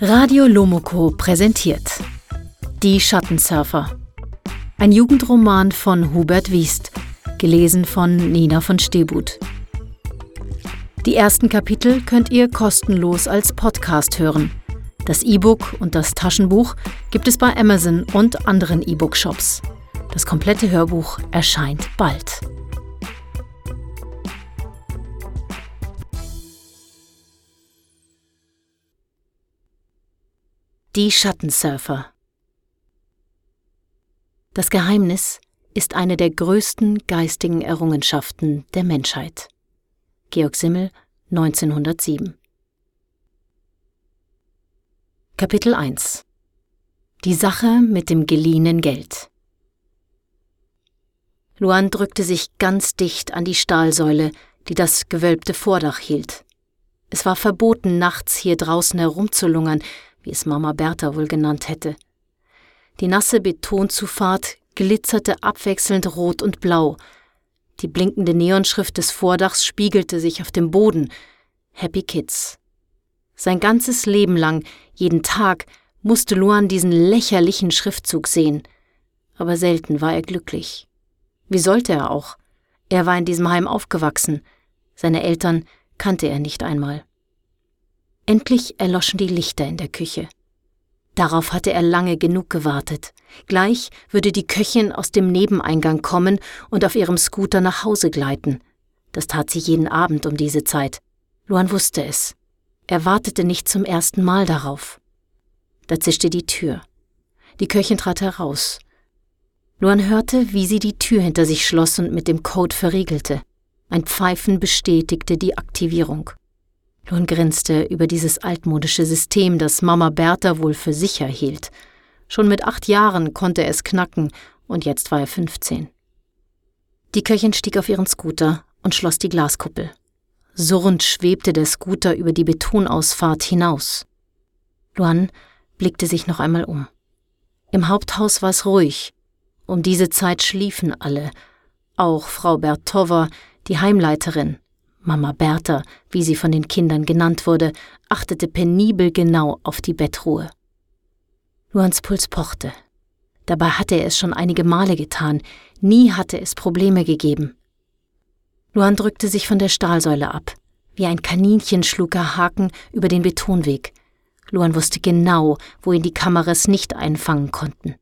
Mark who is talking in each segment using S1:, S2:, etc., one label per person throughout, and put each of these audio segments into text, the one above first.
S1: Radio Lomoko präsentiert Die Schattensurfer. Ein Jugendroman von Hubert Wiest, gelesen von Nina von Stebut. Die ersten Kapitel könnt ihr kostenlos als Podcast hören. Das E-Book und das Taschenbuch gibt es bei Amazon und anderen E-Book-Shops. Das komplette Hörbuch erscheint bald. Die Schattensurfer Das Geheimnis ist eine der größten geistigen Errungenschaften der Menschheit. Georg Simmel 1907 Kapitel 1 Die Sache mit dem geliehenen Geld Luan drückte sich ganz dicht an die Stahlsäule, die das gewölbte Vordach hielt. Es war verboten, nachts hier draußen herumzulungern, wie es Mama Bertha wohl genannt hätte. Die nasse Betonzufahrt glitzerte abwechselnd rot und blau. Die blinkende Neonschrift des Vordachs spiegelte sich auf dem Boden. Happy Kids. Sein ganzes Leben lang, jeden Tag, musste Luan diesen lächerlichen Schriftzug sehen. Aber selten war er glücklich. Wie sollte er auch? Er war in diesem Heim aufgewachsen. Seine Eltern kannte er nicht einmal. Endlich erloschen die Lichter in der Küche. Darauf hatte er lange genug gewartet. Gleich würde die Köchin aus dem Nebeneingang kommen und auf ihrem Scooter nach Hause gleiten. Das tat sie jeden Abend um diese Zeit. Luan wusste es. Er wartete nicht zum ersten Mal darauf. Da zischte die Tür. Die Köchin trat heraus. Luan hörte, wie sie die Tür hinter sich schloss und mit dem Code verriegelte. Ein Pfeifen bestätigte die Aktivierung. Luan grinste über dieses altmodische System, das Mama Bertha wohl für sicher hielt. Schon mit acht Jahren konnte er es knacken, und jetzt war er 15. Die Köchin stieg auf ihren Scooter und schloss die Glaskuppel. Surrend schwebte der Scooter über die Betonausfahrt hinaus. Luan blickte sich noch einmal um. Im Haupthaus war es ruhig. Um diese Zeit schliefen alle, auch Frau Bertowa, die Heimleiterin, Mama Bertha, wie sie von den Kindern genannt wurde, achtete penibel genau auf die Bettruhe. Luans Puls pochte. Dabei hatte er es schon einige Male getan, nie hatte es Probleme gegeben. Luan drückte sich von der Stahlsäule ab. Wie ein Kaninchen schlug er Haken über den Betonweg. Luan wusste genau, wo ihn die Kameras nicht einfangen konnten.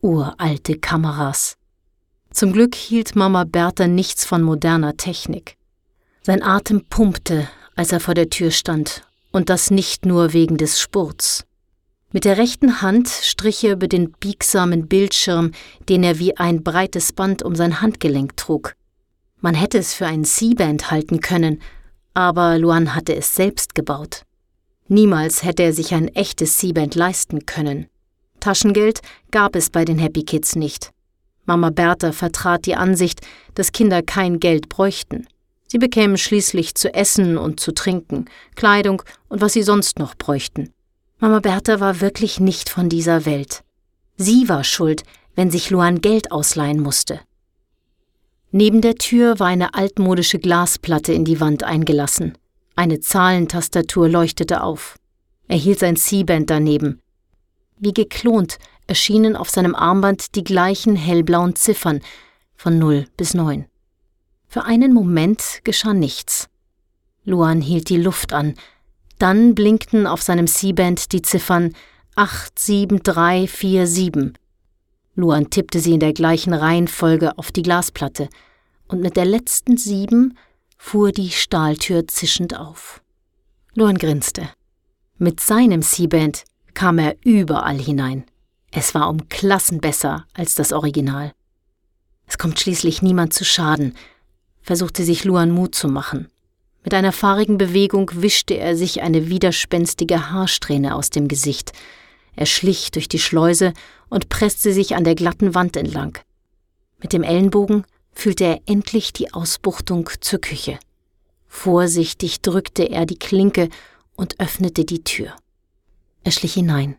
S1: Uralte Kameras. Zum Glück hielt Mama Bertha nichts von moderner Technik. Sein Atem pumpte, als er vor der Tür stand, und das nicht nur wegen des Spurts. Mit der rechten Hand strich er über den biegsamen Bildschirm, den er wie ein breites Band um sein Handgelenk trug. Man hätte es für einen C-Band halten können, aber Luan hatte es selbst gebaut. Niemals hätte er sich ein echtes C-Band leisten können. Taschengeld gab es bei den Happy Kids nicht. Mama Bertha vertrat die Ansicht, dass Kinder kein Geld bräuchten. Sie bekämen schließlich zu essen und zu trinken, Kleidung und was sie sonst noch bräuchten. Mama Bertha war wirklich nicht von dieser Welt. Sie war schuld, wenn sich Luan Geld ausleihen musste. Neben der Tür war eine altmodische Glasplatte in die Wand eingelassen. Eine Zahlentastatur leuchtete auf. Er hielt sein C-Band daneben. Wie geklont erschienen auf seinem Armband die gleichen hellblauen Ziffern von 0 bis 9. Für einen Moment geschah nichts. Luan hielt die Luft an. Dann blinkten auf seinem C-Band die Ziffern 87347. Luan tippte sie in der gleichen Reihenfolge auf die Glasplatte, und mit der letzten sieben fuhr die Stahltür zischend auf. Luan grinste. Mit seinem C-Band kam er überall hinein. Es war um Klassen besser als das Original. Es kommt schließlich niemand zu Schaden, versuchte sich Luan Mut zu machen. Mit einer fahrigen Bewegung wischte er sich eine widerspenstige Haarsträhne aus dem Gesicht. Er schlich durch die Schleuse und presste sich an der glatten Wand entlang. Mit dem Ellenbogen fühlte er endlich die Ausbuchtung zur Küche. Vorsichtig drückte er die Klinke und öffnete die Tür. Er schlich hinein.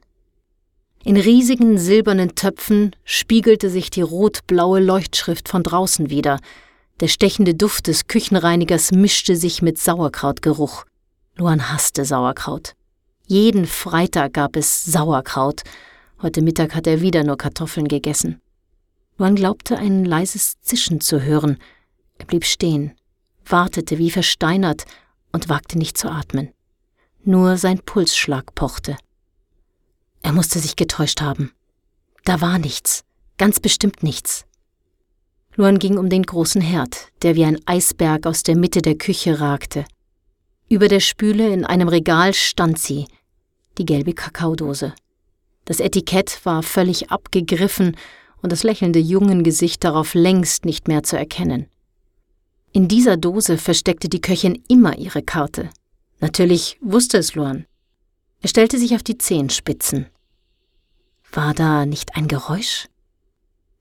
S1: In riesigen silbernen Töpfen spiegelte sich die rot-blaue Leuchtschrift von draußen wieder, Der stechende Duft des Küchenreinigers mischte sich mit Sauerkrautgeruch. Luan hasste Sauerkraut. Jeden Freitag gab es Sauerkraut. Heute Mittag hat er wieder nur Kartoffeln gegessen. Luan glaubte, ein leises Zischen zu hören. Er blieb stehen, wartete wie versteinert und wagte nicht zu atmen. Nur sein Pulsschlag pochte. Er musste sich getäuscht haben. Da war nichts, ganz bestimmt nichts. Luan ging um den großen Herd, der wie ein Eisberg aus der Mitte der Küche ragte. Über der Spüle in einem Regal stand sie, die gelbe Kakaodose. Das Etikett war völlig abgegriffen und das lächelnde Jungengesicht darauf längst nicht mehr zu erkennen. In dieser Dose versteckte die Köchin immer ihre Karte. Natürlich wusste es Luan. Er stellte sich auf die Zehenspitzen. War da nicht ein Geräusch?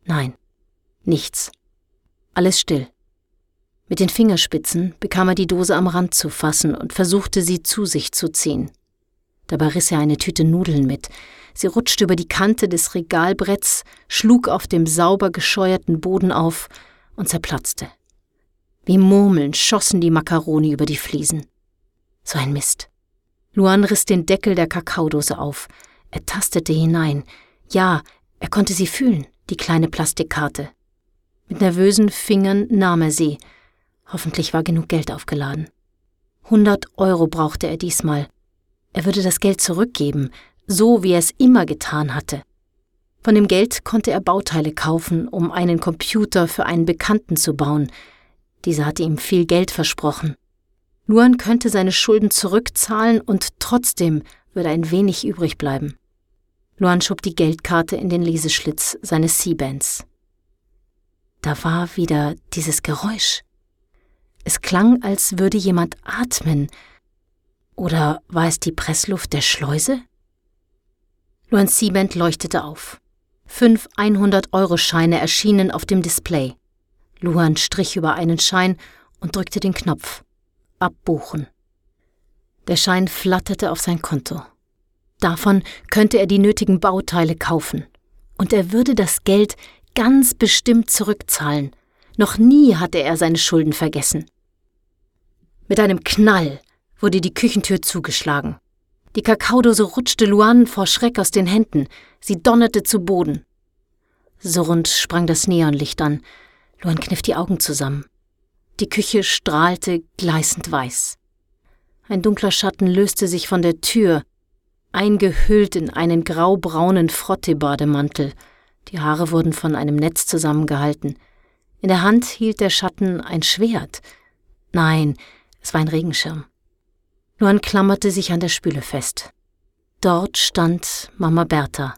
S1: Nein, nichts. Alles still. Mit den Fingerspitzen bekam er die Dose am Rand zu fassen und versuchte sie zu sich zu ziehen. Dabei riss er eine Tüte Nudeln mit. Sie rutschte über die Kante des Regalbretts, schlug auf dem sauber gescheuerten Boden auf und zerplatzte. Wie Murmeln schossen die Makaroni über die Fliesen. So ein Mist. Luan riss den Deckel der Kakaodose auf. Er tastete hinein. Ja, er konnte sie fühlen, die kleine Plastikkarte. Mit nervösen Fingern nahm er sie. Hoffentlich war genug Geld aufgeladen. Hundert Euro brauchte er diesmal. Er würde das Geld zurückgeben, so wie er es immer getan hatte. Von dem Geld konnte er Bauteile kaufen, um einen Computer für einen Bekannten zu bauen. Dieser hatte ihm viel Geld versprochen. Luan könnte seine Schulden zurückzahlen und trotzdem würde ein wenig übrig bleiben. Luan schob die Geldkarte in den Leseschlitz seines C-Bands. Da war wieder dieses Geräusch. Es klang, als würde jemand atmen. Oder war es die Pressluft der Schleuse? Luan C-Band leuchtete auf. Fünf 100-Euro-Scheine erschienen auf dem Display. Luan strich über einen Schein und drückte den Knopf. Abbuchen. Der Schein flatterte auf sein Konto. Davon könnte er die nötigen Bauteile kaufen. Und er würde das Geld ganz bestimmt zurückzahlen. Noch nie hatte er seine Schulden vergessen. Mit einem Knall wurde die Küchentür zugeschlagen. Die Kakaodose rutschte Luan vor Schreck aus den Händen. Sie donnerte zu Boden. Surrend sprang das Neonlicht an. Luan kniff die Augen zusammen. Die Küche strahlte gleißend weiß. Ein dunkler Schatten löste sich von der Tür eingehüllt in einen graubraunen Frotteebademantel. Die Haare wurden von einem Netz zusammengehalten. In der Hand hielt der Schatten ein Schwert. Nein, es war ein Regenschirm. Luan klammerte sich an der Spüle fest. Dort stand Mama Bertha.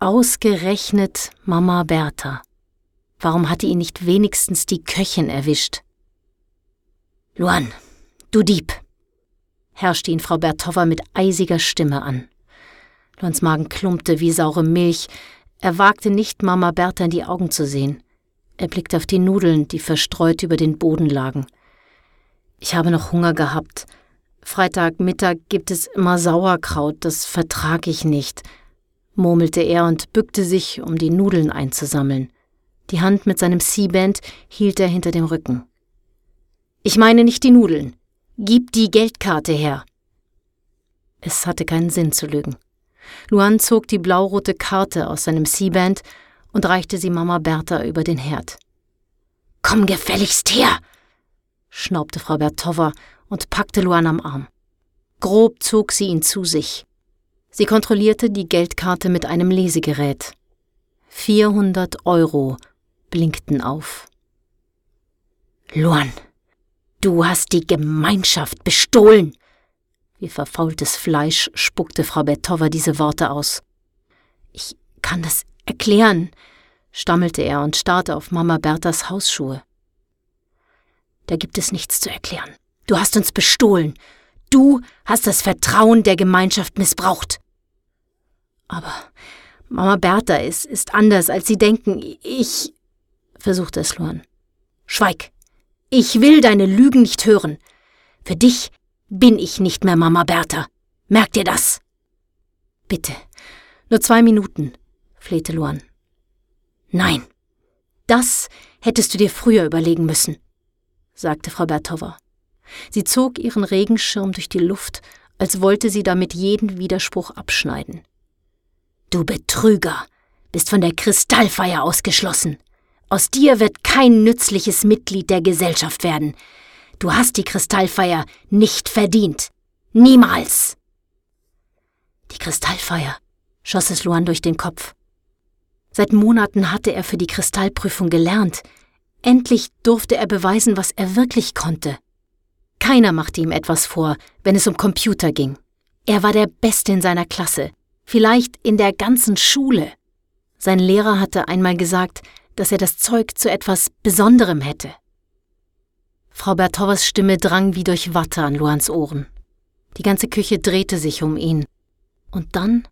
S1: Ausgerechnet Mama Bertha. Warum hatte ihn nicht wenigstens die Köchin erwischt? Luan, du Dieb, herrschte ihn Frau Bertova mit eisiger Stimme an. Luans Magen klumpte wie saure Milch. Er wagte nicht, Mama Bertha in die Augen zu sehen. Er blickte auf die Nudeln, die verstreut über den Boden lagen. Ich habe noch Hunger gehabt. Freitagmittag gibt es immer Sauerkraut, das vertrag ich nicht, murmelte er und bückte sich, um die Nudeln einzusammeln. Die Hand mit seinem C-Band hielt er hinter dem Rücken. Ich meine nicht die Nudeln. Gib die Geldkarte her. Es hatte keinen Sinn zu lügen. Luan zog die blaurote Karte aus seinem C-Band und reichte sie Mama Bertha über den Herd. Komm gefälligst her! schnaubte Frau Bertova und packte Luan am Arm. Grob zog sie ihn zu sich. Sie kontrollierte die Geldkarte mit einem Lesegerät. 400 Euro blinkten auf. Luan, Du hast die Gemeinschaft bestohlen. Wie verfaultes Fleisch spuckte Frau Betova diese Worte aus. Ich kann das erklären, stammelte er und starrte auf Mama Berthas Hausschuhe. Da gibt es nichts zu erklären. Du hast uns bestohlen. Du hast das Vertrauen der Gemeinschaft missbraucht. Aber Mama Bertha ist, ist anders, als Sie denken. Ich. versuchte es Luan. Schweig, ich will deine Lügen nicht hören. Für dich bin ich nicht mehr Mama Bertha. Merk dir das. Bitte, nur zwei Minuten, flehte Luan. Nein, das hättest du dir früher überlegen müssen, sagte Frau Bertowa. Sie zog ihren Regenschirm durch die Luft, als wollte sie damit jeden Widerspruch abschneiden. Du Betrüger, bist von der Kristallfeier ausgeschlossen. Aus dir wird kein nützliches Mitglied der Gesellschaft werden. Du hast die Kristallfeier nicht verdient. Niemals. Die Kristallfeier, schoss es Luan durch den Kopf. Seit Monaten hatte er für die Kristallprüfung gelernt. Endlich durfte er beweisen, was er wirklich konnte. Keiner machte ihm etwas vor, wenn es um Computer ging. Er war der Beste in seiner Klasse, vielleicht in der ganzen Schule. Sein Lehrer hatte einmal gesagt, dass er das Zeug zu etwas Besonderem hätte. Frau Bertowas Stimme drang wie durch Watte an Luans Ohren. Die ganze Küche drehte sich um ihn. Und dann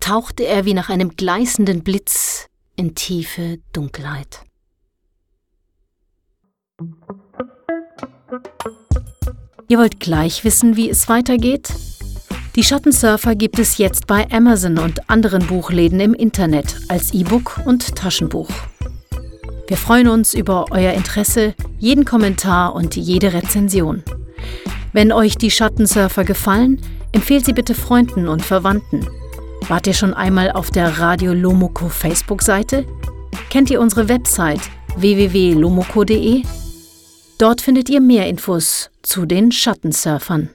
S1: tauchte er wie nach einem gleißenden Blitz in tiefe Dunkelheit. Ihr wollt gleich wissen, wie es weitergeht? Die Schattensurfer gibt es jetzt bei Amazon und anderen Buchläden im Internet als E-Book und Taschenbuch. Wir freuen uns über euer Interesse, jeden Kommentar und jede Rezension. Wenn euch die Schattensurfer gefallen, empfehlt sie bitte Freunden und Verwandten. Wart ihr schon einmal auf der Radio Lomoko Facebook-Seite? Kennt ihr unsere Website www.lomoko.de? Dort findet ihr mehr Infos zu den Schattensurfern.